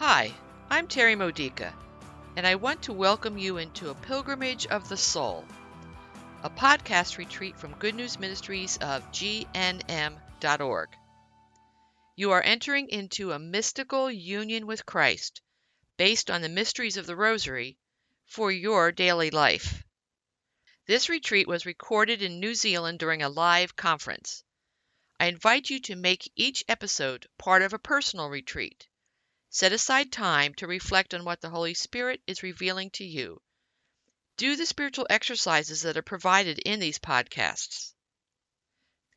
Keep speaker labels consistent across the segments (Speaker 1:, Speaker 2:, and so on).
Speaker 1: Hi, I'm Terry Modica, and I want to welcome you into a pilgrimage of the soul, a podcast retreat from Good News Ministries of GNM.org. You are entering into a mystical union with Christ based on the mysteries of the Rosary for your daily life. This retreat was recorded in New Zealand during a live conference. I invite you to make each episode part of a personal retreat. Set aside time to reflect on what the Holy Spirit is revealing to you. Do the spiritual exercises that are provided in these podcasts.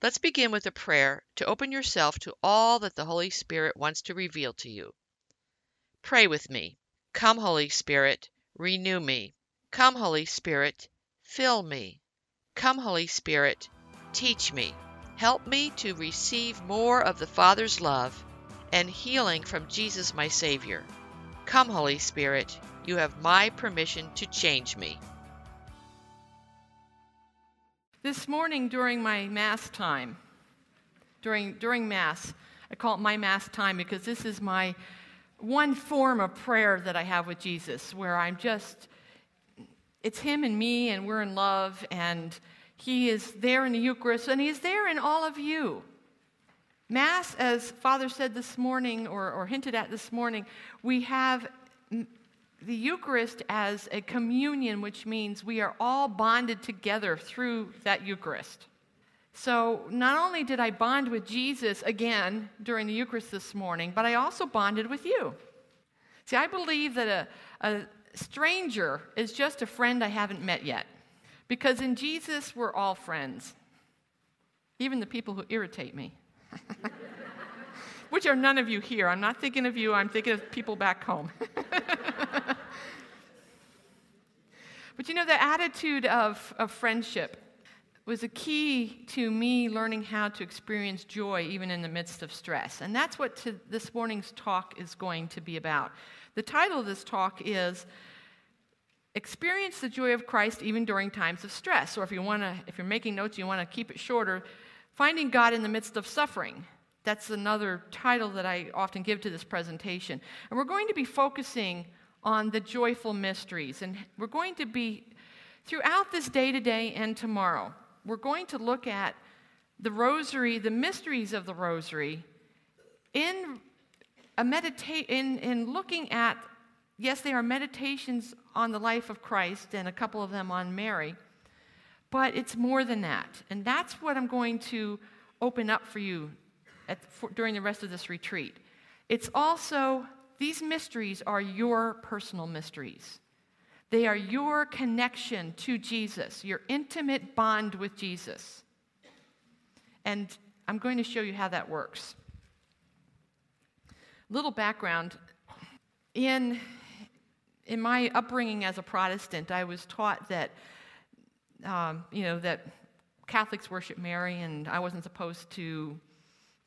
Speaker 1: Let's begin with a prayer to open yourself to all that the Holy Spirit wants to reveal to you. Pray with me. Come, Holy Spirit, renew me. Come, Holy Spirit, fill me. Come, Holy Spirit, teach me. Help me to receive more of the Father's love and healing from Jesus, my Savior. Come, Holy Spirit, you have my permission to change me.
Speaker 2: This morning during my Mass time, during, during Mass, I call it my Mass time because this is my one form of prayer that I have with Jesus where I'm just, it's Him and me, and we're in love, and He is there in the Eucharist, and He's there in all of you. Mass, as Father said this morning, or, or hinted at this morning, we have the Eucharist as a communion, which means we are all bonded together through that Eucharist. So, not only did I bond with Jesus again during the Eucharist this morning, but I also bonded with you. See, I believe that a, a stranger is just a friend I haven't met yet. Because in Jesus, we're all friends, even the people who irritate me. Which are none of you here. I'm not thinking of you, I'm thinking of people back home. but you know, the attitude of, of friendship was a key to me learning how to experience joy even in the midst of stress. And that's what to, this morning's talk is going to be about. The title of this talk is Experience the Joy of Christ even during times of stress. Or if you want to, if you're making notes, you want to keep it shorter, Finding God in the midst of suffering. That's another title that I often give to this presentation. And we're going to be focusing on the joyful mysteries. And we're going to be, throughout this day today and tomorrow, we're going to look at the rosary, the mysteries of the rosary, in a medita- in, in looking at, yes, they are meditations on the life of Christ and a couple of them on Mary. But it's more than that. And that's what I'm going to open up for you at, for, during the rest of this retreat. It's also, these mysteries are your personal mysteries. They are your connection to Jesus, your intimate bond with Jesus. And I'm going to show you how that works. Little background in, in my upbringing as a Protestant, I was taught that um, you know, that Catholics worship Mary, and I wasn't supposed to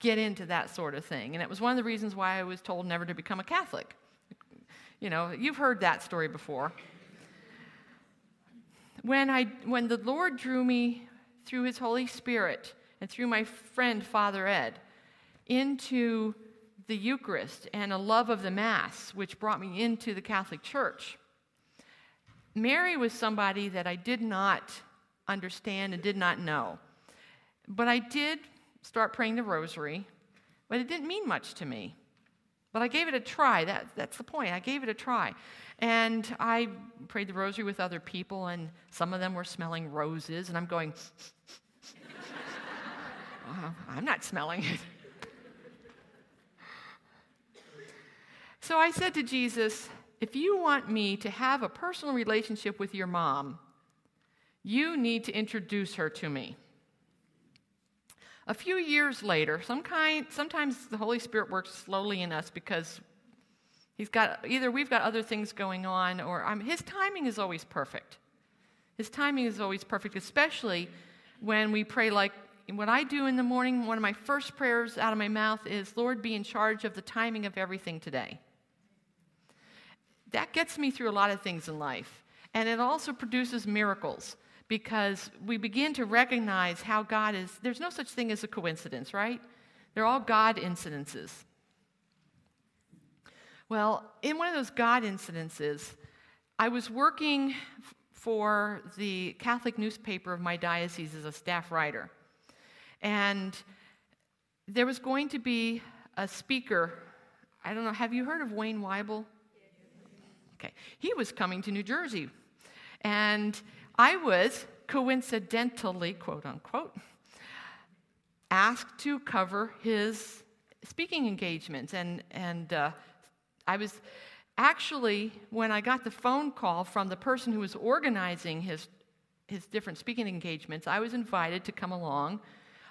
Speaker 2: get into that sort of thing. And it was one of the reasons why I was told never to become a Catholic. You know, you've heard that story before. When, I, when the Lord drew me through His Holy Spirit and through my friend Father Ed into the Eucharist and a love of the Mass, which brought me into the Catholic Church, Mary was somebody that I did not understand and did not know. But I did start praying the rosary, but it didn't mean much to me. But I gave it a try. That, that's the point. I gave it a try. And I prayed the rosary with other people, and some of them were smelling roses, and I'm going, I'm not smelling it. so I said to Jesus, if you want me to have a personal relationship with your mom, you need to introduce her to me. A few years later, some kind, sometimes the Holy Spirit works slowly in us because he's got either we've got other things going on or um, his timing is always perfect. His timing is always perfect, especially when we pray like what I do in the morning. One of my first prayers out of my mouth is, Lord, be in charge of the timing of everything today that gets me through a lot of things in life. And it also produces miracles because we begin to recognize how God is. There's no such thing as a coincidence, right? They're all God incidences. Well, in one of those God incidences, I was working for the Catholic newspaper of my diocese as a staff writer. And there was going to be a speaker. I don't know, have you heard of Wayne Weible? Okay. He was coming to New Jersey. And I was coincidentally, quote unquote, asked to cover his speaking engagements. And, and uh, I was actually, when I got the phone call from the person who was organizing his, his different speaking engagements, I was invited to come along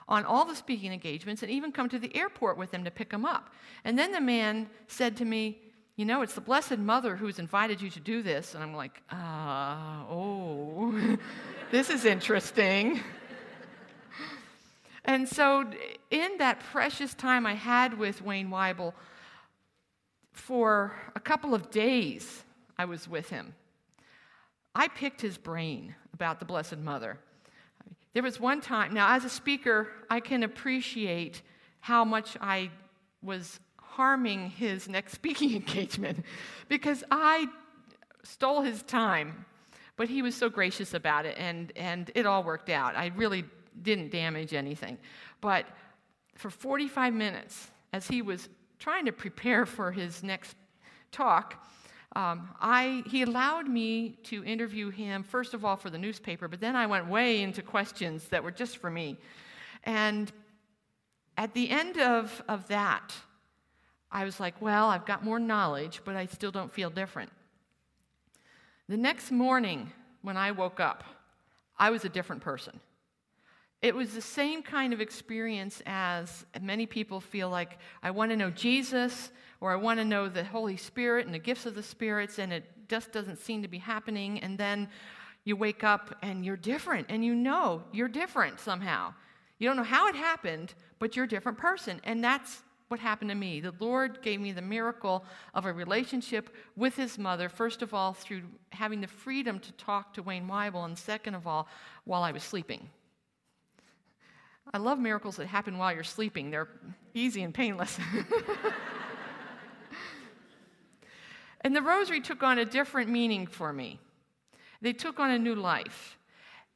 Speaker 2: on all the speaking engagements and even come to the airport with him to pick him up. And then the man said to me, You know, it's the Blessed Mother who's invited you to do this. And I'm like, uh, Oh, this is interesting. And so, in that precious time I had with Wayne Weible, for a couple of days I was with him. I picked his brain about the Blessed Mother. There was one time, now as a speaker, I can appreciate how much I was harming his next speaking engagement because I stole his time, but he was so gracious about it and, and it all worked out. I really didn't damage anything. But for 45 minutes, as he was trying to prepare for his next talk, um, I, he allowed me to interview him, first of all, for the newspaper, but then I went way into questions that were just for me. And at the end of, of that, I was like, well, I've got more knowledge, but I still don't feel different. The next morning, when I woke up, I was a different person. It was the same kind of experience as many people feel like I want to know Jesus or I want to know the Holy Spirit and the gifts of the spirits, and it just doesn't seem to be happening. And then you wake up and you're different, and you know you're different somehow. You don't know how it happened, but you're a different person. And that's what happened to me. The Lord gave me the miracle of a relationship with His mother, first of all, through having the freedom to talk to Wayne Weible, and second of all, while I was sleeping. I love miracles that happen while you're sleeping, they're easy and painless. and the rosary took on a different meaning for me, they took on a new life.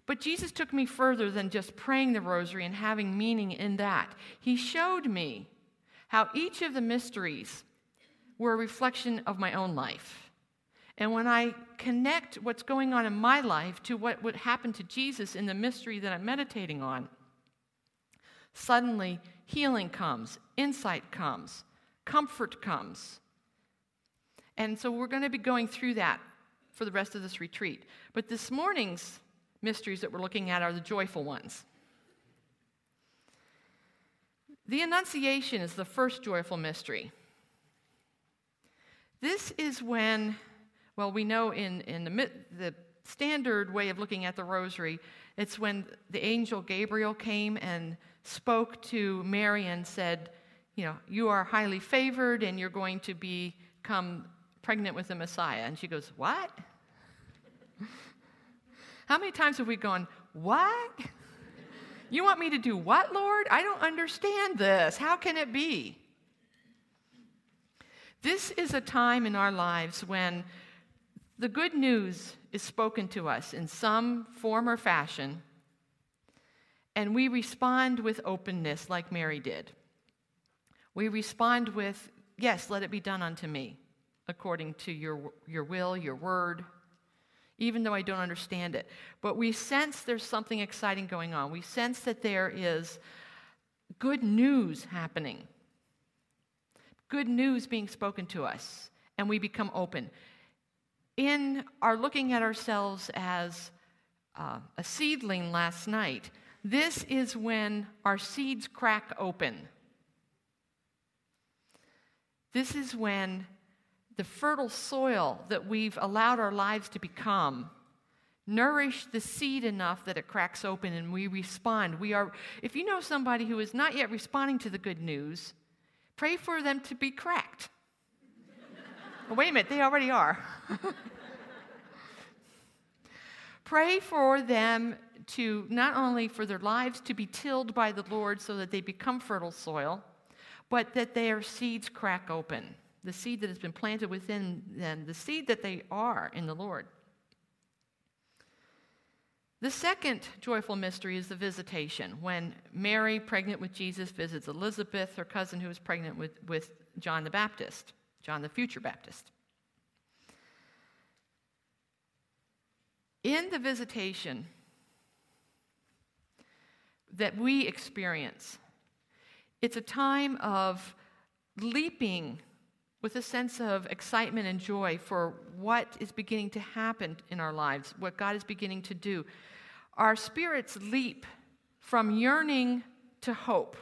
Speaker 2: But Jesus took me further than just praying the rosary and having meaning in that. He showed me how each of the mysteries were a reflection of my own life. And when I connect what's going on in my life to what would happen to Jesus in the mystery that I'm meditating on, Suddenly, healing comes, insight comes, comfort comes. And so we're going to be going through that for the rest of this retreat. But this morning's mysteries that we're looking at are the joyful ones. The Annunciation is the first joyful mystery. This is when, well, we know in, in the, the standard way of looking at the rosary, it's when the angel Gabriel came and spoke to Mary and said, You know, you are highly favored and you're going to become pregnant with the Messiah. And she goes, What? How many times have we gone, What? You want me to do what, Lord? I don't understand this. How can it be? This is a time in our lives when the good news is spoken to us in some form or fashion, and we respond with openness like Mary did. We respond with, Yes, let it be done unto me, according to your, your will, your word, even though I don't understand it. But we sense there's something exciting going on. We sense that there is good news happening, good news being spoken to us, and we become open. In our looking at ourselves as uh, a seedling last night, this is when our seeds crack open. This is when the fertile soil that we've allowed our lives to become nourish the seed enough that it cracks open and we respond. We are if you know somebody who is not yet responding to the good news, pray for them to be cracked. wait a minute, they already are. pray for them to not only for their lives to be tilled by the Lord so that they become fertile soil, but that their seeds crack open. The seed that has been planted within them, the seed that they are in the Lord. The second joyful mystery is the visitation, when Mary, pregnant with Jesus, visits Elizabeth, her cousin who was pregnant with, with John the Baptist, John the future Baptist. In the visitation that we experience, it's a time of leaping with a sense of excitement and joy for what is beginning to happen in our lives, what God is beginning to do. Our spirits leap from yearning to hope.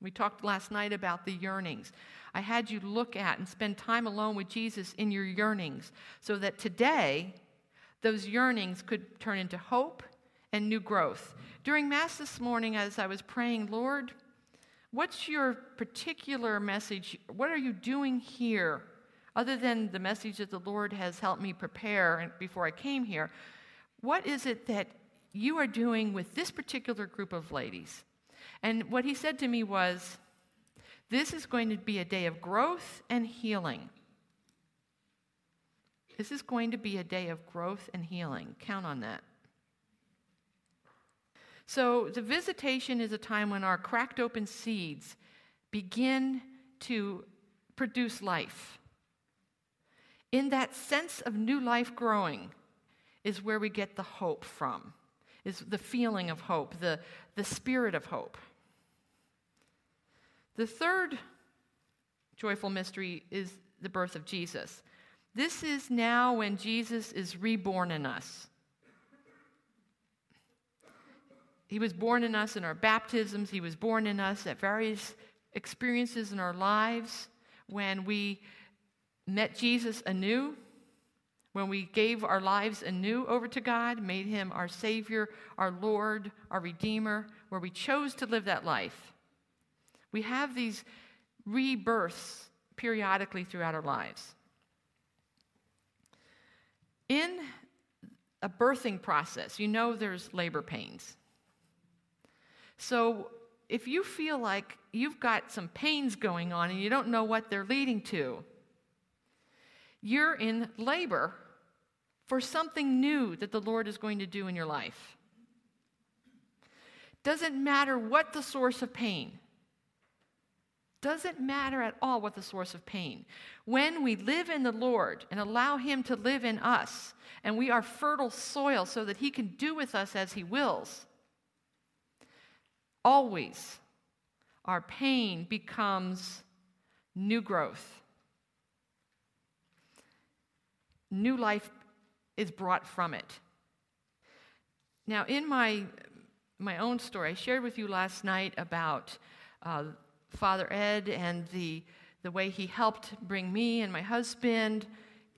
Speaker 2: We talked last night about the yearnings. I had you look at and spend time alone with Jesus in your yearnings so that today those yearnings could turn into hope and new growth. During Mass this morning, as I was praying, Lord, what's your particular message? What are you doing here? Other than the message that the Lord has helped me prepare before I came here, what is it that you are doing with this particular group of ladies? And what he said to me was, This is going to be a day of growth and healing. This is going to be a day of growth and healing. Count on that. So, the visitation is a time when our cracked open seeds begin to produce life. In that sense of new life growing is where we get the hope from, is the feeling of hope, the, the spirit of hope. The third joyful mystery is the birth of Jesus. This is now when Jesus is reborn in us. He was born in us in our baptisms. He was born in us at various experiences in our lives when we met Jesus anew, when we gave our lives anew over to God, made him our Savior, our Lord, our Redeemer, where we chose to live that life. We have these rebirths periodically throughout our lives. In a birthing process, you know there's labor pains. So if you feel like you've got some pains going on and you don't know what they're leading to, you're in labor for something new that the Lord is going to do in your life. Doesn't matter what the source of pain. Doesn't matter at all what the source of pain. When we live in the Lord and allow Him to live in us, and we are fertile soil so that He can do with us as He wills, Always, our pain becomes new growth. New life is brought from it. Now, in my, my own story, I shared with you last night about uh, Father Ed and the, the way he helped bring me and my husband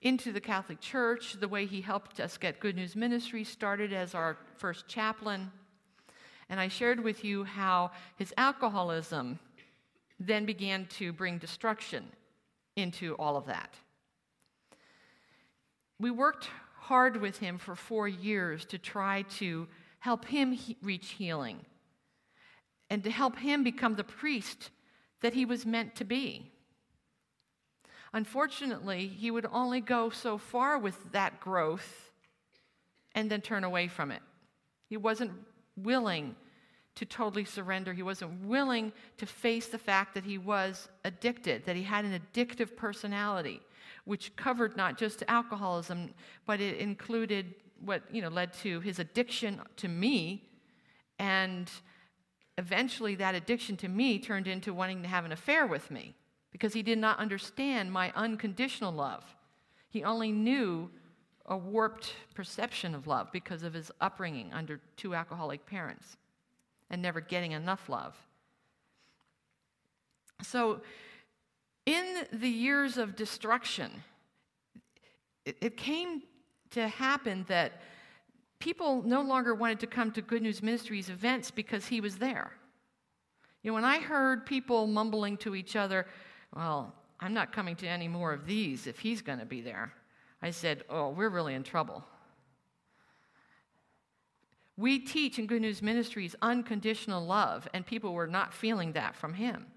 Speaker 2: into the Catholic Church, the way he helped us get Good News Ministry started as our first chaplain. And I shared with you how his alcoholism then began to bring destruction into all of that. We worked hard with him for four years to try to help him he- reach healing and to help him become the priest that he was meant to be. Unfortunately, he would only go so far with that growth and then turn away from it. He wasn't willing to totally surrender. He wasn't willing to face the fact that he was addicted, that he had an addictive personality, which covered not just alcoholism, but it included what you know led to his addiction to me, and eventually that addiction to me turned into wanting to have an affair with me because he did not understand my unconditional love. He only knew a warped perception of love because of his upbringing under two alcoholic parents and never getting enough love. So, in the years of destruction, it, it came to happen that people no longer wanted to come to Good News Ministries events because he was there. You know, when I heard people mumbling to each other, well, I'm not coming to any more of these if he's going to be there, I said, oh, we're really in trouble. We teach in Good News Ministries unconditional love, and people were not feeling that from him.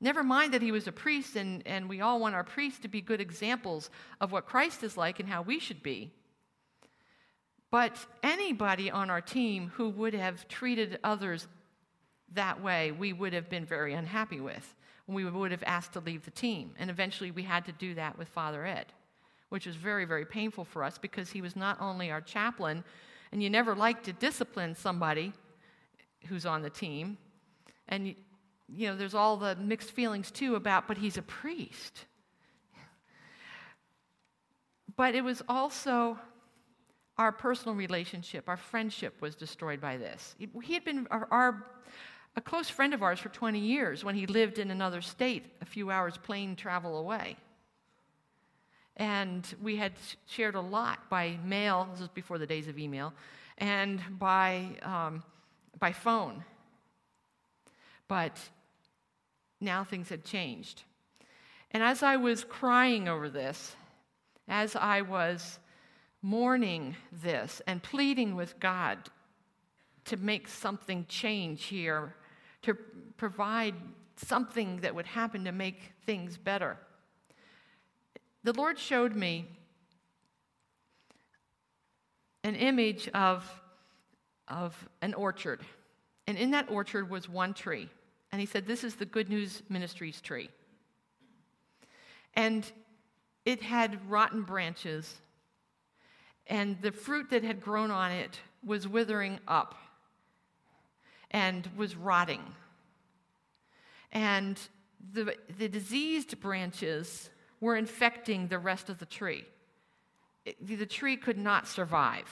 Speaker 2: Never mind that he was a priest, and, and we all want our priests to be good examples of what Christ is like and how we should be. But anybody on our team who would have treated others that way, we would have been very unhappy with. We would have asked to leave the team. And eventually we had to do that with Father Ed, which was very, very painful for us because he was not only our chaplain, and you never like to discipline somebody who's on the team. And, you know, there's all the mixed feelings too about, but he's a priest. But it was also our personal relationship, our friendship was destroyed by this. He had been our, our, a close friend of ours for 20 years when he lived in another state, a few hours plane travel away. And we had shared a lot by mail, this was before the days of email, and by, um, by phone. But now things had changed. And as I was crying over this, as I was mourning this and pleading with God to make something change here, to provide something that would happen to make things better. The Lord showed me an image of, of an orchard. And in that orchard was one tree. And he said, This is the Good News Ministries tree. And it had rotten branches and the fruit that had grown on it was withering up and was rotting. And the, the diseased branches were infecting the rest of the tree. It, the tree could not survive.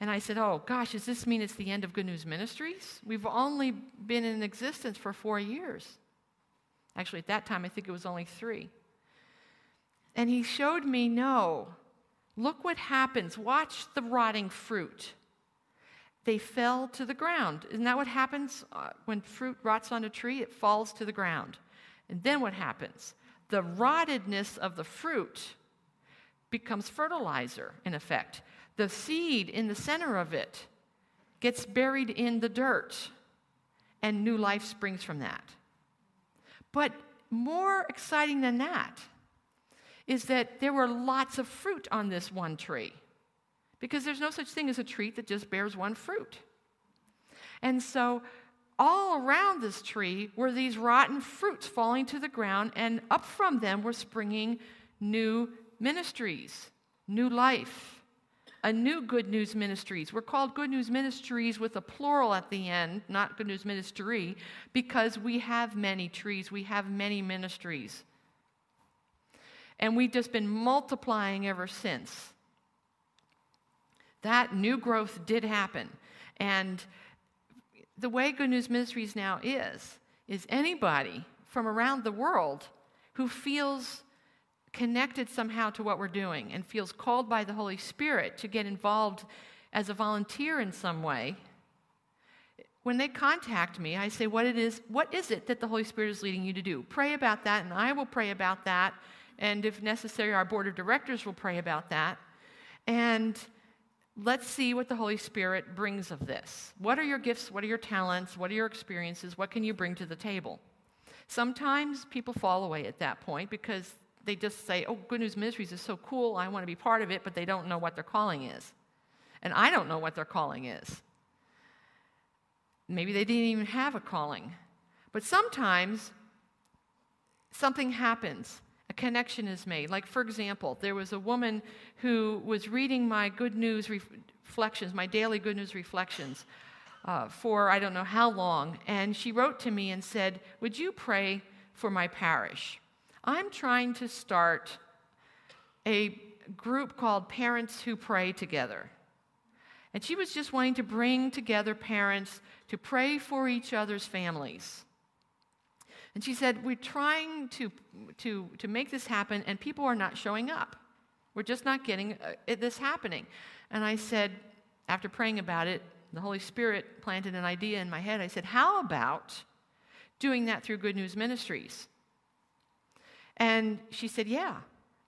Speaker 2: And I said, Oh, gosh, does this mean it's the end of Good News Ministries? We've only been in existence for four years. Actually, at that time, I think it was only three. And he showed me no. Look what happens. Watch the rotting fruit. They fell to the ground. Isn't that what happens uh, when fruit rots on a tree? It falls to the ground. And then what happens? The rottedness of the fruit becomes fertilizer, in effect. The seed in the center of it gets buried in the dirt, and new life springs from that. But more exciting than that is that there were lots of fruit on this one tree because there's no such thing as a tree that just bears one fruit. And so, all around this tree were these rotten fruits falling to the ground, and up from them were springing new ministries, new life, a new good news ministries. We're called good news ministries with a plural at the end, not good news ministry, because we have many trees, we have many ministries. And we've just been multiplying ever since. That new growth did happen. And the way Good News Ministries now is, is anybody from around the world who feels connected somehow to what we're doing and feels called by the Holy Spirit to get involved as a volunteer in some way, when they contact me, I say, what it is, what is it that the Holy Spirit is leading you to do? Pray about that, and I will pray about that and if necessary, our board of directors will pray about that. And let's see what the Holy Spirit brings of this. What are your gifts? What are your talents? What are your experiences? What can you bring to the table? Sometimes people fall away at that point because they just say, Oh, Good News Ministries is so cool, I want to be part of it, but they don't know what their calling is. And I don't know what their calling is. Maybe they didn't even have a calling. But sometimes something happens a connection is made. Like, for example, there was a woman who was reading my good news reflections, my daily good news reflections, uh, for I don't know how long, and she wrote to me and said, Would you pray for my parish? I'm trying to start a group called Parents Who Pray Together. And she was just wanting to bring together parents to pray for each other's families. And she said, We're trying to, to, to make this happen, and people are not showing up. We're just not getting uh, this happening. And I said, after praying about it, the Holy Spirit planted an idea in my head. I said, How about doing that through Good News Ministries? And she said, Yeah,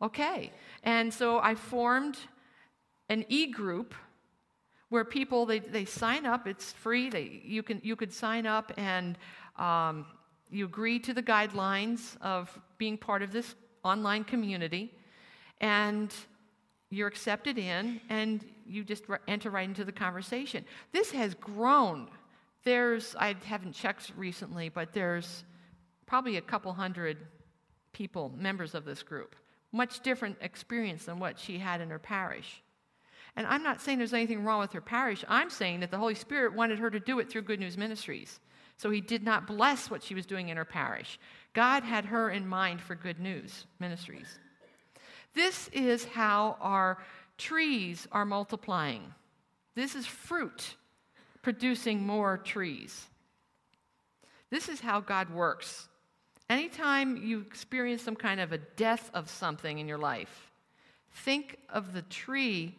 Speaker 2: okay. And so I formed an e group where people they, they sign up. It's free. They, you can you could sign up and um, you agree to the guidelines of being part of this online community, and you're accepted in, and you just enter right into the conversation. This has grown. There's I haven't checked recently, but there's probably a couple hundred people, members of this group. Much different experience than what she had in her parish. And I'm not saying there's anything wrong with her parish. I'm saying that the Holy Spirit wanted her to do it through Good News Ministries. So he did not bless what she was doing in her parish. God had her in mind for Good News Ministries. This is how our trees are multiplying. This is fruit producing more trees. This is how God works. Anytime you experience some kind of a death of something in your life, think of the tree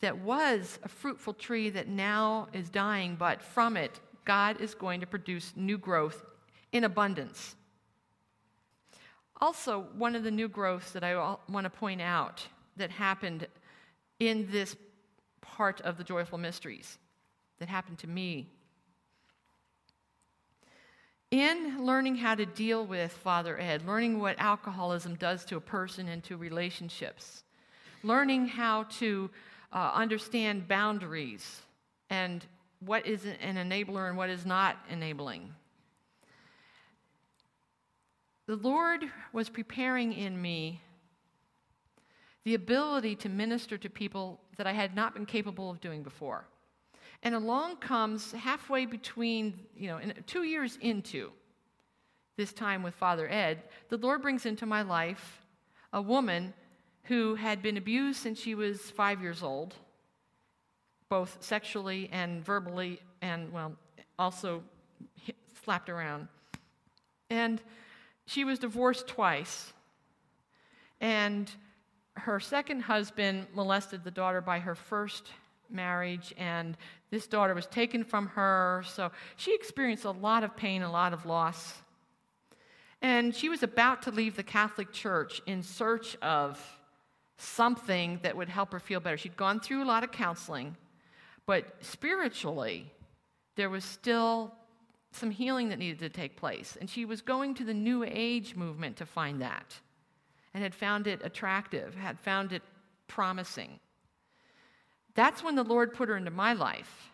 Speaker 2: that was a fruitful tree that now is dying, but from it, God is going to produce new growth in abundance. Also, one of the new growths that I want to point out that happened in this part of the joyful mysteries that happened to me. In learning how to deal with Father Ed, learning what alcoholism does to a person and to relationships, learning how to uh, understand boundaries and what is an enabler and what is not enabling. The Lord was preparing in me the ability to minister to people that I had not been capable of doing before. And along comes halfway between, you know, two years into this time with Father Ed, the Lord brings into my life a woman who had been abused since she was five years old, both sexually and verbally, and, well, also slapped around. And she was divorced twice. And her second husband molested the daughter by her first marriage, and this daughter was taken from her. So she experienced a lot of pain, a lot of loss. And she was about to leave the Catholic Church in search of something that would help her feel better. She'd gone through a lot of counseling, but spiritually, there was still some healing that needed to take place. And she was going to the New Age movement to find that and had found it attractive, had found it promising. That's when the Lord put her into my life.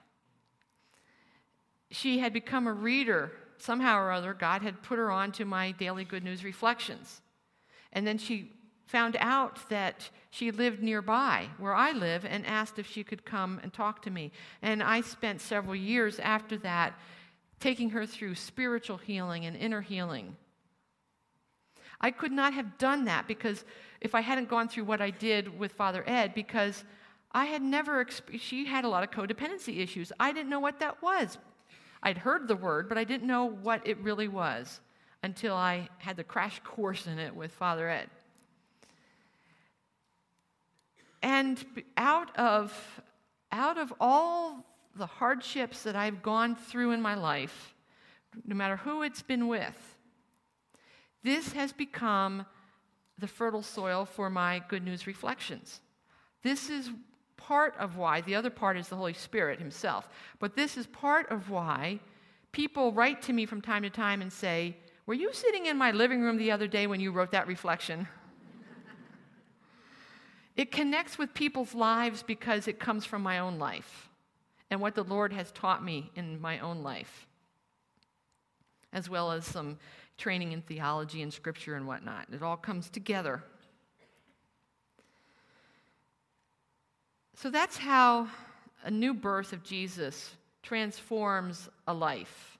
Speaker 2: She had become a reader. Somehow or other, God had put her on to my daily good news reflections. And then she found out that she lived nearby where I live and asked if she could come and talk to me. And I spent several years after that taking her through spiritual healing and inner healing. I could not have done that because if I hadn't gone through what I did with Father Ed, because I had never, exp- she had a lot of codependency issues. I didn't know what that was. I'd heard the word, but I didn't know what it really was until I had the crash course in it with Father Ed. And out of, out of all the hardships that I've gone through in my life, no matter who it's been with, this has become the fertile soil for my good news reflections. This is part of why, the other part is the Holy Spirit Himself, but this is part of why people write to me from time to time and say, Were you sitting in my living room the other day when you wrote that reflection? It connects with people's lives because it comes from my own life and what the Lord has taught me in my own life, as well as some training in theology and scripture and whatnot. It all comes together. So that's how a new birth of Jesus transforms a life.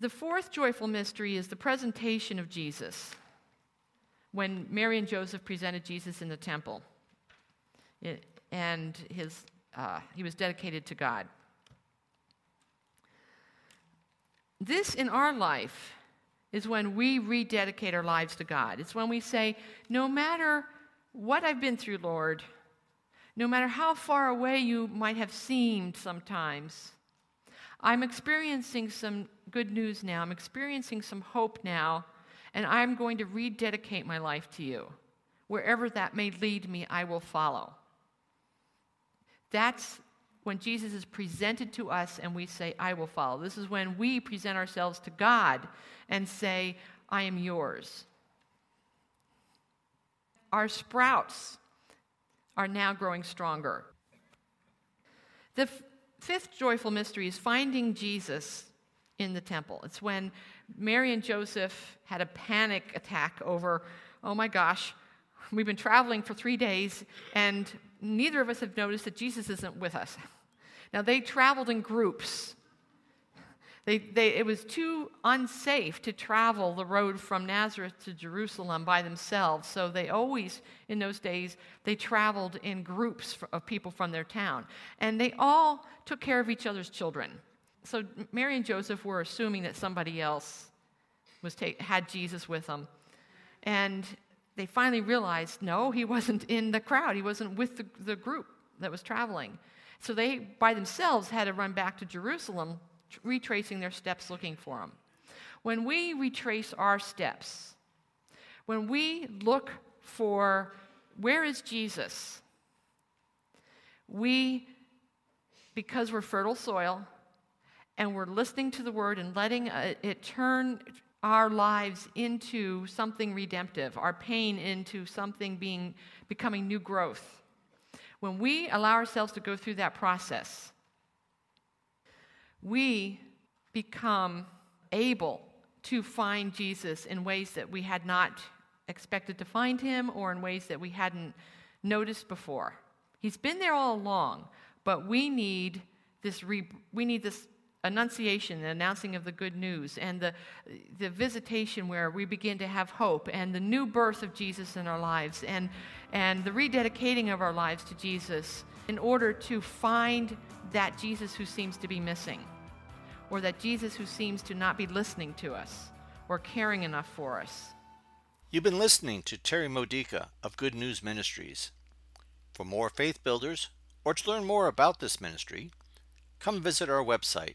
Speaker 2: The fourth joyful mystery is the presentation of Jesus when Mary and Joseph presented Jesus in the temple, and his, uh, he was dedicated to God. This in our life is when we rededicate our lives to God. It's when we say, no matter what I've been through, Lord, no matter how far away you might have seemed sometimes, I'm experiencing some good news now. I'm experiencing some hope now and I'm going to rededicate my life to you. Wherever that may lead me, I will follow. That's when Jesus is presented to us and we say, I will follow. This is when we present ourselves to God and say, I am yours. Our sprouts are now growing stronger. The f- fifth joyful mystery is finding Jesus in the temple. It's when Mary and Joseph had a panic attack over, oh my gosh, we've been traveling for three days and neither of us have noticed that Jesus isn't with us. Now, they traveled in groups. They, they, it was too unsafe to travel the road from Nazareth to Jerusalem by themselves. So they always, in those days, they traveled in groups of people from their town. And they all took care of each other's children. So Mary and Joseph were assuming that somebody else was had Jesus with them. And they finally realized no, he wasn't in the crowd, he wasn't with the, the group that was traveling. So they, by themselves, had to run back to Jerusalem retracing their steps looking for Him. When we retrace our steps, when we look for where is Jesus, we, because we're fertile soil and we're listening to the word and letting uh, it turn our lives into something redemptive, our pain into something being becoming new growth. When we allow ourselves to go through that process, we become able to find Jesus in ways that we had not expected to find him or in ways that we hadn't noticed before. He's been there all along, but we need this, re- we need this annunciation, the announcing of the good news, and the, the visitation where we begin to have hope, and the new birth of Jesus in our lives, and, and the rededicating of our lives to Jesus in order to find that Jesus who seems to be missing or that Jesus who seems to not be listening to us or caring enough for us.
Speaker 3: You've been listening to Terry Modica of Good News Ministries. For more faith builders, or to learn more about this ministry, come visit our website